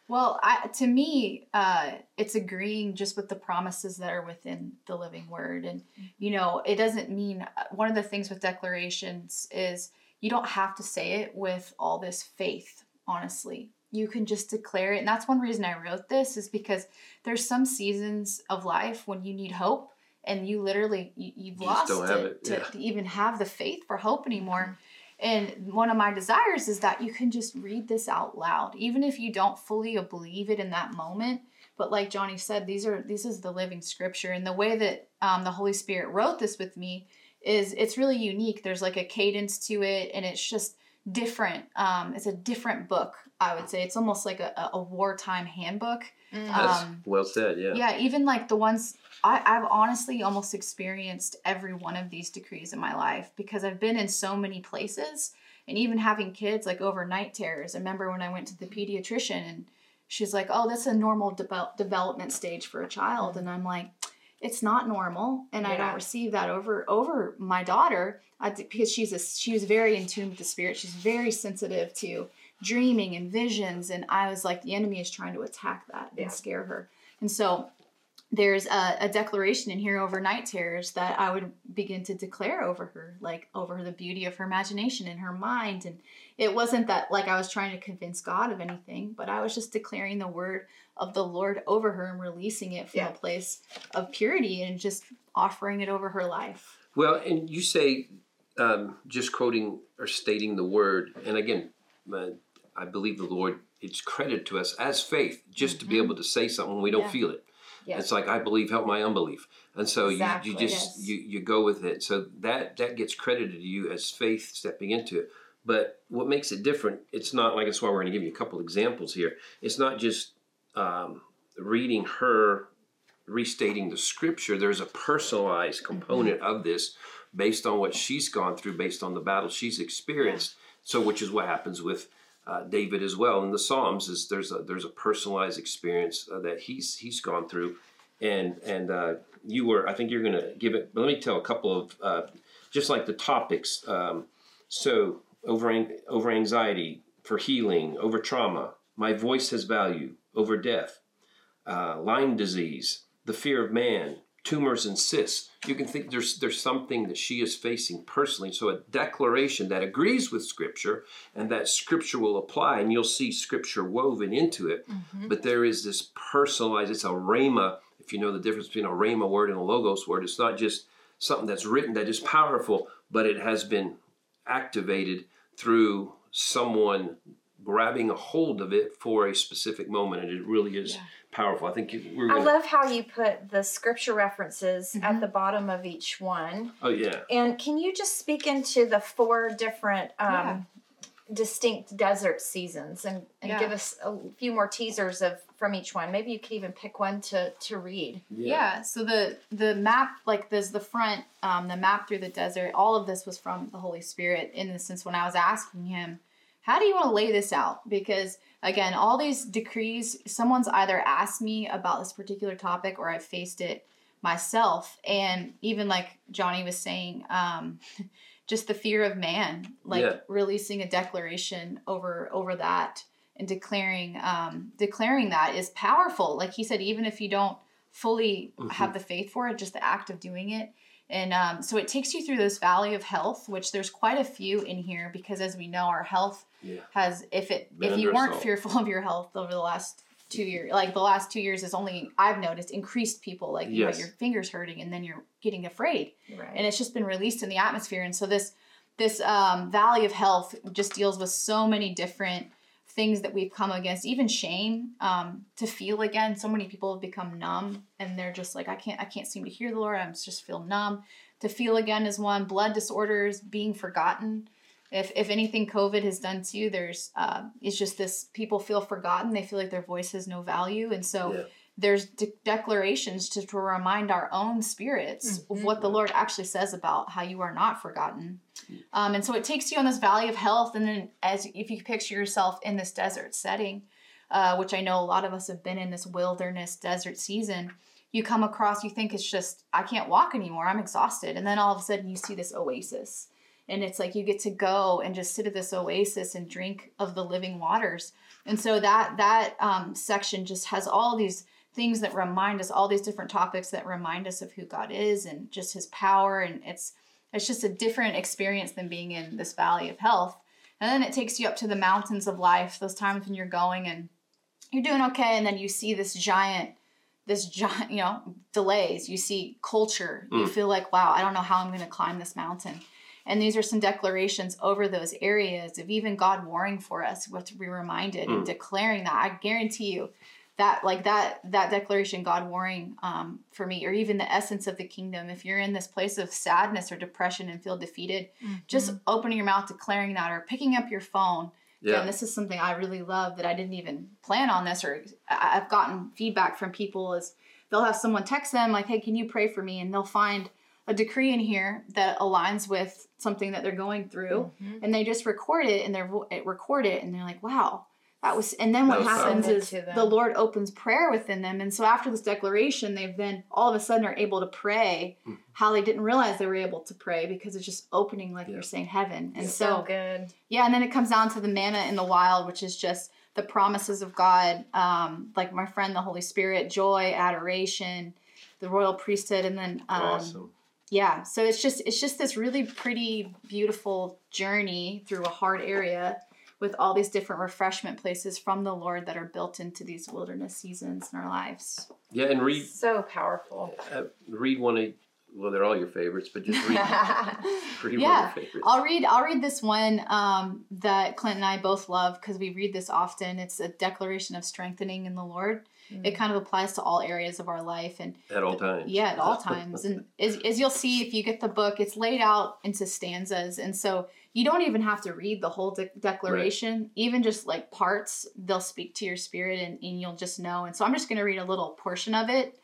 Well, I, to me, uh, it's agreeing just with the promises that are within the living word. And, you know, it doesn't mean uh, one of the things with declarations is you don't have to say it with all this faith, honestly. You can just declare it. And that's one reason I wrote this is because there's some seasons of life when you need hope and you literally, you, you've You lost have it, it, to, yeah. to even have the faith for hope anymore. And one of my desires is that you can just read this out loud, even if you don't fully believe it in that moment. But like Johnny said, these are this is the living scripture, and the way that um, the Holy Spirit wrote this with me is it's really unique. There's like a cadence to it, and it's just different. Um, it's a different book, I would say. It's almost like a, a wartime handbook. That's Um, well said, yeah. Yeah, even like the ones I, I've honestly almost experienced every one of these decrees in my life because I've been in so many places and even having kids like overnight terrors. I remember when I went to the pediatrician and she's like, Oh, that's a normal devel- development stage for a child. And I'm like, it's not normal and i don't receive that over over my daughter I, because she's a she was very in tune with the spirit. She's very sensitive to dreaming and visions and i was like the enemy is trying to attack that Yeah. and scare her. And so there's a, a declaration in here over night terrors that i would begin to declare over her like over the beauty of her imagination and her mind and it wasn't that like i was trying to convince god of anything but i was just declaring the word of the lord over her and releasing it from Yeah. a place of purity and just offering it over her life Well, and you say um, just quoting or stating the word, and again, uh, I believe the Lord. It's credit to us as faith just to be able to say something when we don't Yeah. feel it. Yeah. It's like I believe, help my unbelief, and so Exactly, you, you just yes. you, you go with it. So that that gets credited to you as faith stepping into it. But what makes it different? It's not like that's why we're going to give you a couple examples here. It's not just um, reading her restating the scripture. There's a personalized component of this based on what she's gone through, based on the battle she's experienced. So, which is what happens with uh, David as well in the Psalms. Is there's a there's a personalized experience uh, that he's he's gone through, and and uh, you were I think you're going to give it. Let me tell a couple of uh, just like the topics. Um, so over over anxiety for healing, over trauma. My voice has value over death. Uh, Lyme disease, the fear of man, tumors and cysts. You can think there's there's something that she is facing personally. So a declaration that agrees with Scripture and that Scripture will apply, and you'll see Scripture woven into it. But there is this personalized. It's a rhema. If you know the difference between a rhema word and a logos word, it's not just something that's written that is powerful, but it has been activated through someone grabbing a hold of it for a specific moment, and it really is Yeah. powerful. I think you- we're I gonna. love how you put the scripture references Mm-hmm. at the bottom of each one. oh yeah, And can you just speak into the four different um, Yeah. distinct desert seasons and, and Yeah. give us a few more teasers of from each one? Maybe you could even pick one to, to read. Yeah. So the the map, like there's the front, um, the map through the desert. All of this was from the Holy Spirit. In the sense, when I was asking him, "How do you want to lay this out?" Because again, all these decrees, someone's either asked me about this particular topic or I've faced it myself. And even like Johnny was saying, um, just the fear of man, like Yeah. releasing a declaration over over that and declaring um, declaring that is powerful. Like he said, even if you don't fully Mhm. have the faith for it, just the act of doing it. And um, so it takes you through this valley of health, which there's quite a few in here because, as we know, our health yeah, has if it Been if you weren't assault. fearful of your health over the last two years, like the last two years is only I've noticed increased people like you know, your fingers hurting and then you're getting afraid Right. and it's just been released in the atmosphere and so this this um, valley of health just deals with so many different things that we've come against even shame um, to feel again so many people have become numb and they're just like i can't i can't seem to hear the lord. I'm just feel numb. To feel again is one blood disorders being forgotten. If, if anything covid has done to you there's uh, it's just this people feel forgotten. They feel like their voice has no value. And so Yeah. There's de- declarations to, to remind our own spirits of Mhm. what the lord actually says about how you are not forgotten. Um, and so it takes you on this valley of health and then as if you picture yourself in this desert setting uh, which i know a lot of us have been in this wilderness desert season you come across you think it's just i can't walk anymore i'm exhausted. And then all of a sudden you see this oasis and it's like you get to go and just sit at this oasis and drink of the living waters. And so that that um, section just has all these things that remind us all these different topics that remind us of who god is and just his power and it's it's just a different experience than being in this valley of health. And then it takes you up to the mountains of life those times when you're going and you're doing okay and then you see this giant this giant you know delays. You see culture. You Mm. feel like wow i don't know how i'm going to climb this mountain. And these are some declarations over those areas of even god warring for us we have to be reminded and Mm. declaring that. I guarantee you that like that that declaration god warring um, for me or even the essence of the kingdom if you're in this place of sadness or depression and feel defeated just Mm-hmm. opening your mouth declaring that or picking up your phone Yeah. and this is something I really love that I didn't even plan on this, or I- I've gotten feedback from people is they'll have someone text them like, "Hey, can you pray for me?" and they'll find a decree in here that aligns with something that they're going through, Mhm. and they just record it and they're vo- it record it, and they're like, "Wow." That was, and then what That happens is the Lord opens prayer within them, and so after this declaration, they've then all of a sudden are able to pray Mhm. how they didn't realize they were able to pray because it's just opening, like Yeah. you're saying, heaven, and so good yeah, and then it comes down to the manna in the wild, which is just the promises of God, um, like my friend, the Holy Spirit, joy, adoration, the royal priesthood, and then um, awesome. yeah. So it's just it's just this really pretty, beautiful journey through a hard area with all these different refreshment places from the Lord that are built into these wilderness seasons in our lives. Yeah, and read so powerful uh, read one of well, they're all your favorites, but just read read one Yeah, of your favorites. I'll read. I'll read this one um, that Clint and I both love because we read this often. It's a declaration of strengthening in the Lord. Mm. It kind of applies to all areas of our life, and At all times. yeah, at all times. And as, as you'll see if you get the book, it's laid out into stanzas, and so you don't even have to read the whole de- declaration. Even just like parts, they'll speak to your spirit, and, and you'll just know. And so I'm just going to read a little portion of it.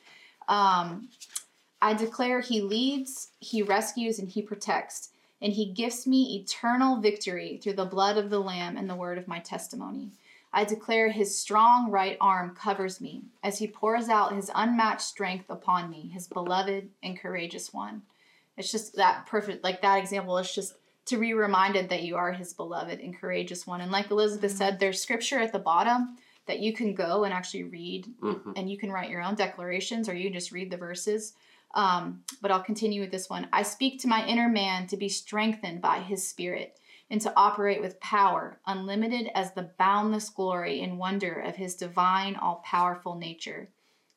Um, I declare he leads, he rescues, and he protects, and he gives me eternal victory through the blood of the Lamb and the word of my testimony. I declare his strong right arm covers me as he pours out his unmatched strength upon me, his beloved and courageous one. It's just that perfect, like that example. It's just to be reminded that you are his beloved and courageous one. And like Elizabeth said, there's scripture at the bottom that you can go and actually read Mhm. and you can write your own declarations or you can just read the verses. Um, but I'll continue with this one. I speak to my inner man to be strengthened by his spirit and to operate with power, unlimited as the boundless glory and wonder of his divine, all powerful nature.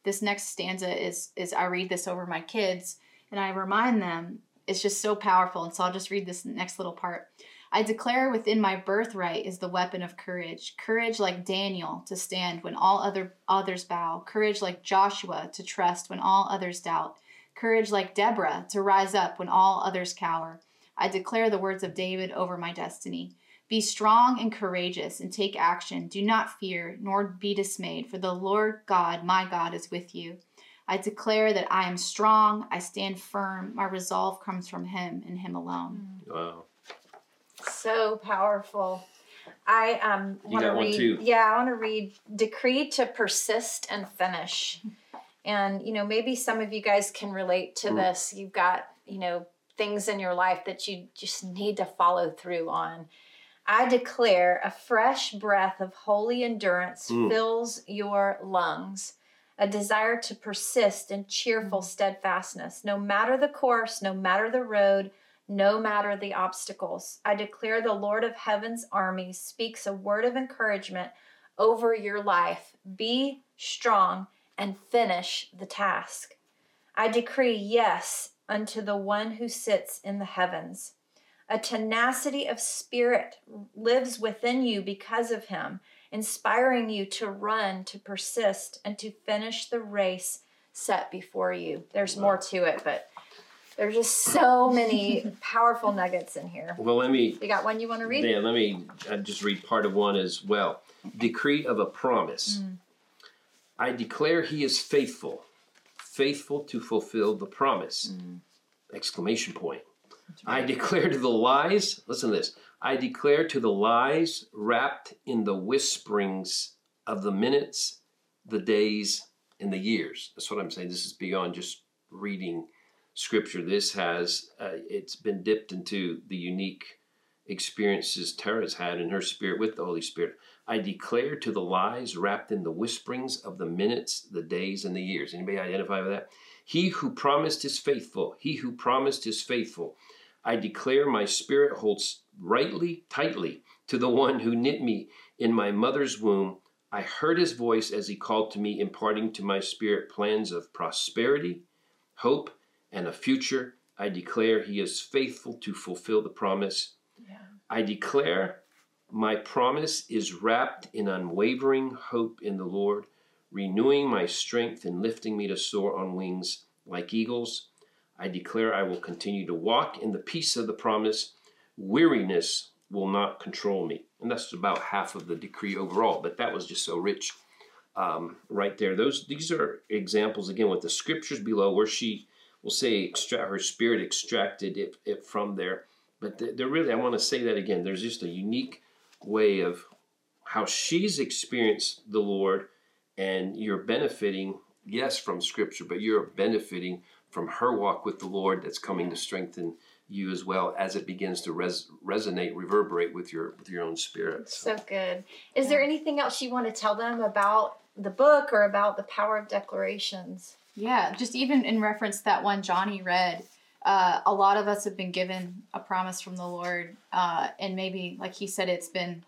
This next stanza is, is I read this over my kids and I remind them it's just so powerful. And so I'll just read this next little part. I declare within my birthright is the weapon of courage. Courage like Daniel to stand when all other others bow. Courage like Joshua to trust when all others doubt. Courage like Deborah to rise up when all others cower. I declare the words of David over my destiny. Be strong and courageous and take action. Do not fear nor be dismayed, for the Lord God, my God, is with you. I declare that I am strong, I stand firm, my resolve comes from Him and Him alone. Wow. so powerful. I um want to got one read. too. Yeah, I want to read decree to persist and finish. And you know, maybe some of you guys can relate to Mm. this. You've got you know things in your life that you just need to follow through on. I declare a fresh breath of holy endurance Mm. fills your lungs. A desire to persist in cheerful mm. steadfastness, no matter the course, no matter the road, no matter the obstacles. I declare the Lord of Heaven's armies speaks a word of encouragement over your life. Be strong and finish the task. I decree yes unto the one who sits in the heavens. A tenacity of spirit lives within you because of him, inspiring you to run, to persist, and to finish the race set before you. There's more to it, but there's just so many powerful nuggets in here. Well, let me. You got one you want to read? Yeah, let me uh, just read part of one as well. Decree of a promise. Mm. I declare he is faithful, faithful to fulfill the promise. Mm. Exclamation point. I declare to the lies, listen to this. I declare to the lies wrapped in the whisperings of the minutes, the days, and the years. That's what I'm saying. This is beyond just reading scripture. This has, uh, it's been dipped into the unique experiences Tara's had in her spirit with the Holy Spirit. I declare to the lies wrapped in the whisperings of the minutes, the days, and the years. Anybody identify with that? He who promised is faithful. He who promised is faithful. I declare my spirit holds rightly, tightly to the one who knit me in my mother's womb. I heard his voice as he called to me, imparting to my spirit plans of prosperity, hope, and a future. I declare he is faithful to fulfill the promise. Yeah. I declare my promise is wrapped in unwavering hope in the Lord, renewing my strength and lifting me to soar on wings like eagles. I declare I will continue to walk in the peace of the promise. Weariness will not control me. And that's about half of the decree overall, but that was just so rich um, right there. Those These are examples, again, with the scriptures below where she will say extra- her spirit extracted it, it from there. But they're really, I want to say that again, there's just a unique way of how she's experienced the Lord, and you're benefiting, yes, from Scripture, but you're benefiting from her walk with the Lord that's coming to strengthen you as well as it begins to res- resonate, reverberate with your with your own spirit. So good. Is there anything else you want to tell them about the book or about the power of declarations? Yeah, just even in reference to that one Johnny read, uh, a lot of us have been given a promise from the Lord, uh, and maybe, like he said, it's been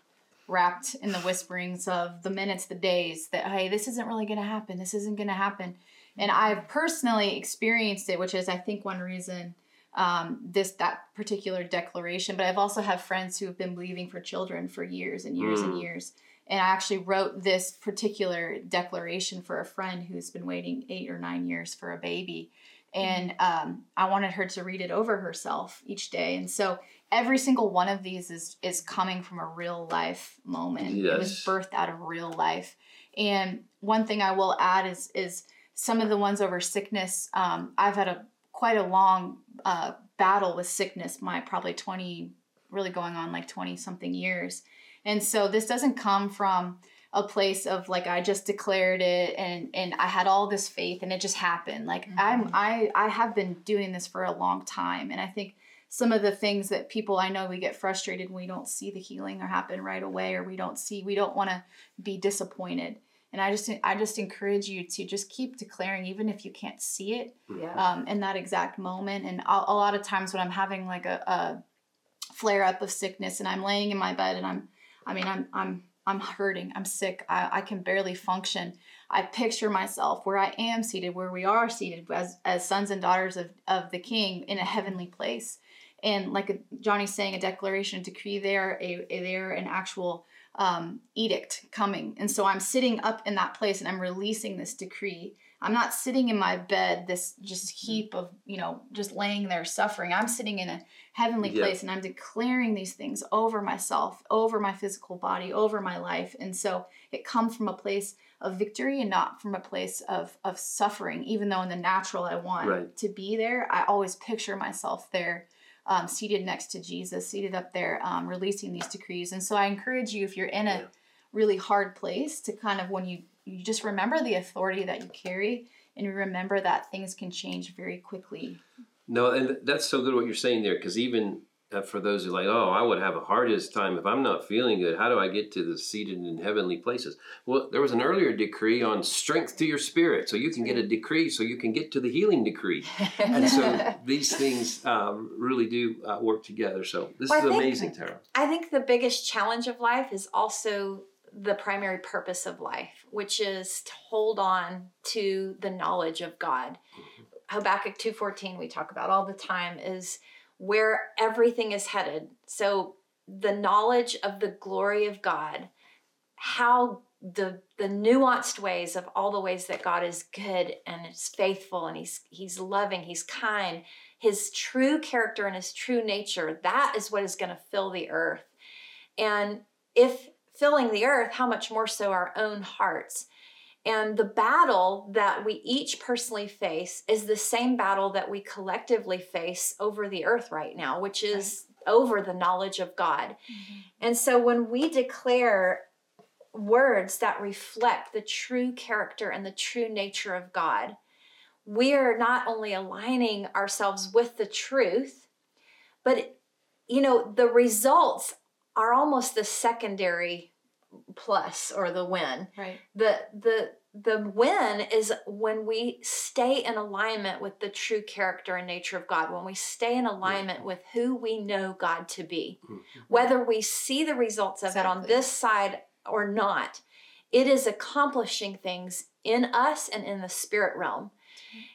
wrapped in the whisperings of the minutes, the days that hey, this isn't really going to happen. This isn't going to happen. And I've personally experienced it, which is, I think, one reason um, this that particular declaration. But I've also had friends who have been believing for children for years and years and Mm. years. And I actually wrote this particular declaration for a friend who's been waiting eight or nine years for a baby. And um, I wanted her to read it over herself each day. And so every single one of these is is coming from a real life moment. It was birthed out of real life. And one thing I will add is is some of the ones over sickness. Um, I've had a quite a long uh, battle with sickness. My probably twenty, really going on like twenty something years. And so this doesn't come from a place of like I just declared it and and I had all this faith and it just happened. Like I'm I I have been doing this for a long time and I think some of the things that people I know we get frustrated when we don't see the healing or happen right away or we don't see we don't want to be disappointed. And I just I just encourage you to just keep declaring even if you can't see it Yeah. um, in that exact moment. And a, a lot of times when I'm having like a, a flare up of sickness and I'm laying in my bed and I'm, I mean, I'm, I'm, I'm hurting. I'm sick. I, I can barely function. I picture myself where I am seated, where we are seated as, as sons and daughters of, of the King in a heavenly place. And like a, Johnny's saying, a declaration, a decree there, a, a there, an actual um, edict coming. And so I'm sitting up in that place and I'm releasing this decree. I'm not sitting in my bed, this just heap of, you know, just laying there suffering. I'm sitting in a heavenly Yeah. place and I'm declaring these things over myself, over my physical body, over my life. And so it comes from a place of victory and not from a place of, of suffering, even though in the natural I want Right. to be there. I always picture myself there. Um, seated next to Jesus, seated up there, um, releasing these decrees. And so I encourage you, if you're in a really hard place, to kind of when you you just remember the authority that you carry, and remember that things can change very quickly. No, and that's so good what you're saying there, because even for those who are like, oh, I would have a hardest time if I'm not feeling good. How do I get to the seated in heavenly places? Well, there was an earlier decree on strength to your spirit, so you can get a decree, so you can get to the healing decree. And so these things um, really do uh, work together. So this Well, is think- amazing, Tara. I think the biggest challenge of life is also the primary purpose of life, which is to hold on to the knowledge of God. Habakkuk 2:14 we talk about all the time is where everything is headed. So the knowledge of the glory of God, how the the nuanced ways of all the ways that God is good and is faithful and he's he's loving, he's kind, his true character and his true nature, that is what is going to fill the earth. And if filling the earth, how much more so our own hearts. And the battle that we each personally face is the same battle that we collectively face over the earth right now, which is right. over the knowledge of God. Mm-hmm. And so when we declare words that reflect the true character and the true nature of God, we are not only aligning ourselves with the truth, but you know, the results are almost the secondary plus or the win. Right. The the the win is when we stay in alignment with the true character and nature of God, when we stay in alignment with who we know God to be. Mm-hmm. Whether we see the results of exactly. it on this side or not, it is accomplishing things in us and in the spirit realm.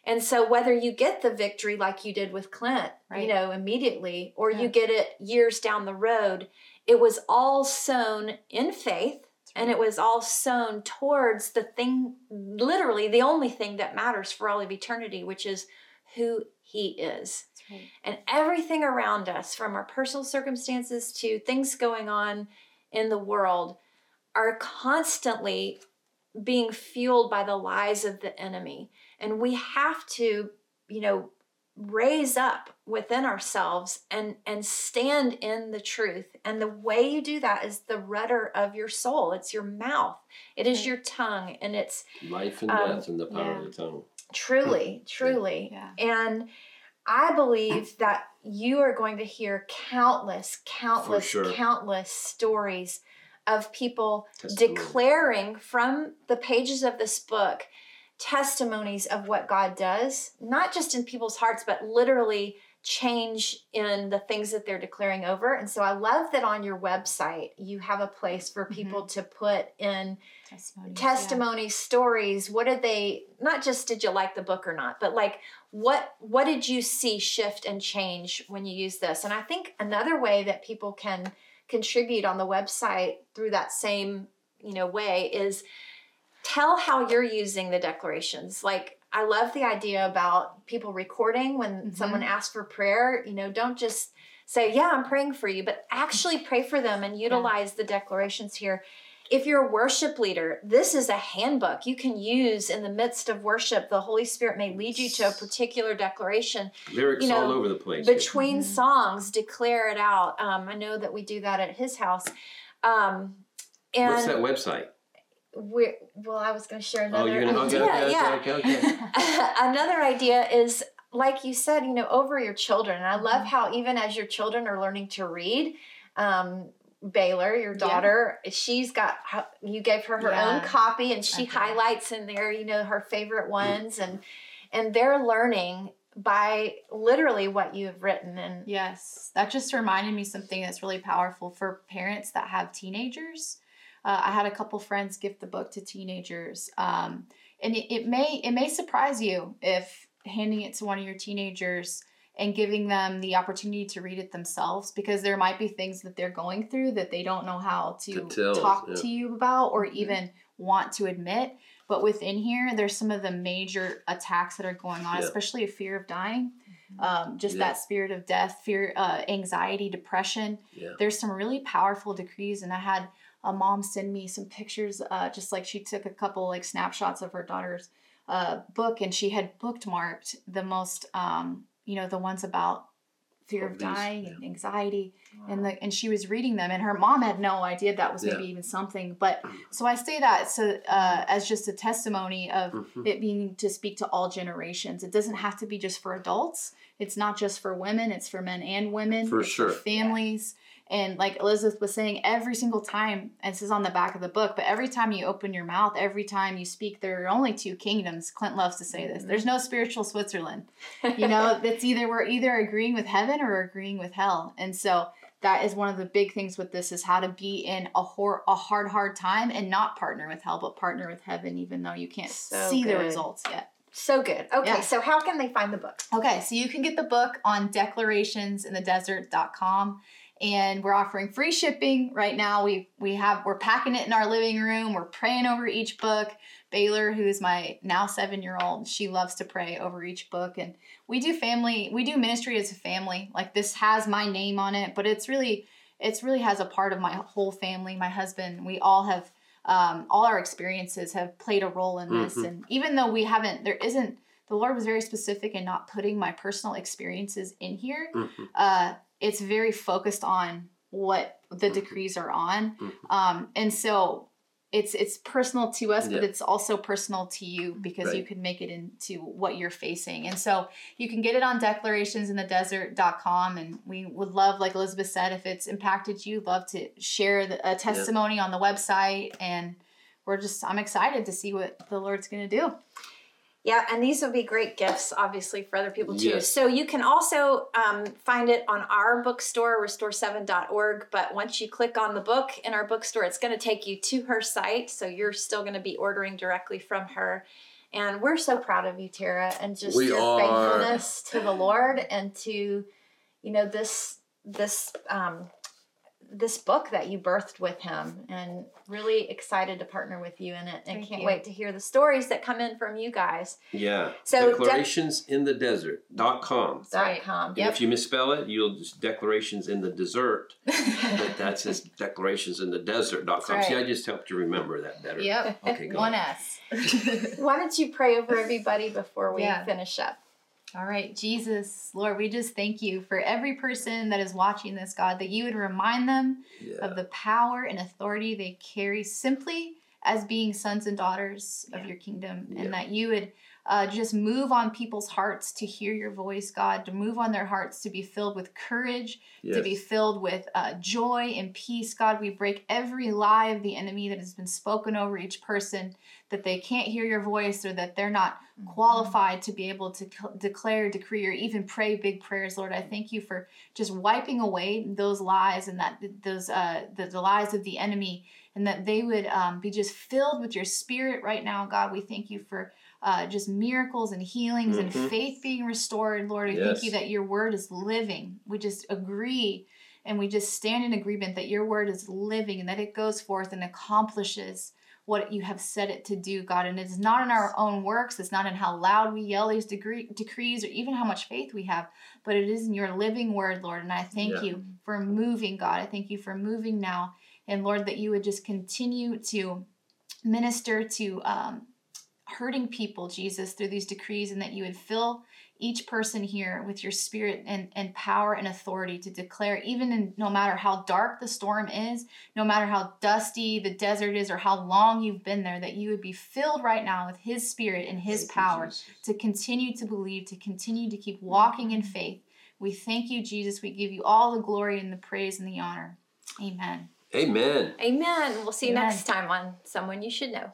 And so whether you get the victory like you did with Clint, right. you know, immediately, or yeah. you get it years down the road, it was all sown in faith and it was all sown towards the thing, literally the only thing that matters for all of eternity, which is who He is. Right. And everything around us, from our personal circumstances to things going on in the world, are constantly being fueled by the lies of the enemy. And we have to, you know, raise up within ourselves and and stand in the truth and the way you do that is the rudder of your soul it's your mouth it is your tongue and it's life and um, death in the power yeah. of the tongue truly truly yeah. and i believe that you are going to hear countless countless sure. countless stories of people Testimony. declaring from the pages of this book testimonies of what God does, not just in people's hearts, but literally change in the things that they're declaring over. And so I love that on your website you have a place for mm-hmm. people mm-hmm. to put in testimonies, testimonies yeah. stories. What did they not just did you like the book or not, but like what what did you see shift and change when you use this? And I think another way that people can contribute on the website through that same, you know, way is tell how you're using the declarations. Like, I love the idea about people recording when mm-hmm. someone asks for prayer. You know, don't just say, Yeah, I'm praying for you, but actually pray for them and utilize yeah. the declarations here. If you're a worship leader, this is a handbook you can use in the midst of worship. The Holy Spirit may lead you to a particular declaration. Lyrics you know, all over the place. Between mm-hmm. songs, declare it out. Um, I know that we do that at his house. Um, and What's that website? We're, well, I was going to share another oh, you're gonna, idea. Okay, okay, yeah. Okay, okay, another idea is like you said, you know, over your children. And I love mm-hmm. how even as your children are learning to read, um, Baylor, your daughter, yeah. she's got you gave her her yeah. own copy, and she okay. highlights in there, you know, her favorite mm. ones, and and they're learning by literally what you have written and yes that just reminded me something that's really powerful for parents that have teenagers uh, I had a couple friends gift the book to teenagers, um, and it, it may it may surprise you if handing it to one of your teenagers and giving them the opportunity to read it themselves because there might be things that they're going through that they don't know how to, to talk yeah. to you about or mm-hmm. even want to admit. But within here, there's some of the major attacks that are going on, yeah. especially a fear of dying, mm-hmm. um, just yeah. that spirit of death, fear, uh, anxiety, depression. There's some really powerful decrees, and I had a mom send me some pictures, uh, just like she took a couple like snapshots of her daughter's uh, book, and she had bookmarked the most, um, you know, the ones about fear of dying yeah. and anxiety, wow. and the and she was reading them, and her mom had no idea that was maybe even something. But so I say that so uh, as just a testimony of mm-hmm. it being to speak to all generations. It doesn't have to be just for adults. It's not just for women. It's for men and women. For sure. For families. And like Elizabeth was saying, every single time, and this is on the back of the book, but every time you open your mouth, every time you speak, there are only two kingdoms. Clint loves to say this. Mm-hmm. There's no spiritual Switzerland. You know, that's either we're either agreeing with heaven or agreeing with hell. And so that is one of the big things with this is how to be in a hor- a hard hard time and not partner with hell but partner with heaven even though you can't so see good. the results yet So good. Okay, Yeah. so how can they find the book? Okay, so you can get the book on declarationsinthedesert.com and we're offering free shipping right now. We we have we're packing it in our living room. We're praying over each book. Baylor, who is my now 7-year-old, she loves to pray over each book and we do family, we do ministry as a family. Like this has my name on it, but it's really it's really has a part of my whole family, my husband. We all have um, all our experiences have played a role in this Mhm. and even though we haven't there isn't the Lord was very specific in not putting my personal experiences in here. Mhm. Uh, it's very focused on what the Mhm. decrees are on, Mhm. um, and so it's it's personal to us, but it's also personal to you because you can make it into what you're facing. And so you can get it on declarationsinthedesert.com, and we would love, like Elizabeth said, if it's impacted you, love to share the, a testimony on the website and. We're just, I'm excited to see what the Lord's going to do. Yeah, and these would be great gifts, obviously, for other people too. Yes. So you can also um, find it on our bookstore, restore7.org. But once you click on the book in our bookstore, it's going to take you to her site. So you're still going to be ordering directly from her. And we're so proud of you, Tara, and just We your are. faithfulness to the Lord and to, you know, this this um, this book that you birthed with him and really excited to partner with you in it and Thank can't you. wait to hear the stories that come in from you guys Yeah. So, Declarationsinthedesert.com. dot right. com. And if you misspell it, you'll just declarations in the desert. but that's just declarationsinthedesert.com. That's See, right. I just helped you remember that better. Yep. Okay, go One ahead. S. Why don't you pray over everybody before we Yeah. finish up? All right, Jesus, Lord, we just thank you for every person that is watching this, God, that you would remind them Yeah. of the power and authority they carry simply as being sons and daughters of your kingdom, Yeah. and that you would uh, just move on people's hearts to hear your voice, God, to move on their hearts to be filled with courage, to be filled with uh, joy and peace. God, we break every lie of the enemy that has been spoken over each person that they can't hear your voice or that they're not qualified to be able to c- declare, decree, or even pray big prayers. Lord, I thank you for just wiping away those lies and that those uh, the, the lies of the enemy, and that they would um, be just filled with your Spirit right now. God, we thank you for. Uh, just miracles and healings Mhm. and faith being restored, Lord. I Yes. thank you that your word is living. We just agree and we just stand in agreement that your word is living and that it goes forth and accomplishes what you have set it to do, God. And it's not in our own works, it's not in how loud we yell these degree, decrees or even how much faith we have, but it is in your living word, Lord. And I thank Yeah. you for moving, God. I thank you for moving now. And Lord, that you would just continue to minister to um, hurting people, Jesus, through these decrees, and that you would fill each person here with your spirit and, and power and authority to declare, even in no matter how dark the storm is, no matter how dusty the desert is, or how long you've been there, that you would be filled right now with His spirit and His Thank power Jesus. to continue to believe, to continue to keep walking in faith. We thank you, Jesus. We give you all the glory and the praise and the honor. Amen. Amen. Amen. We'll see you Amen. next time on Someone You Should Know.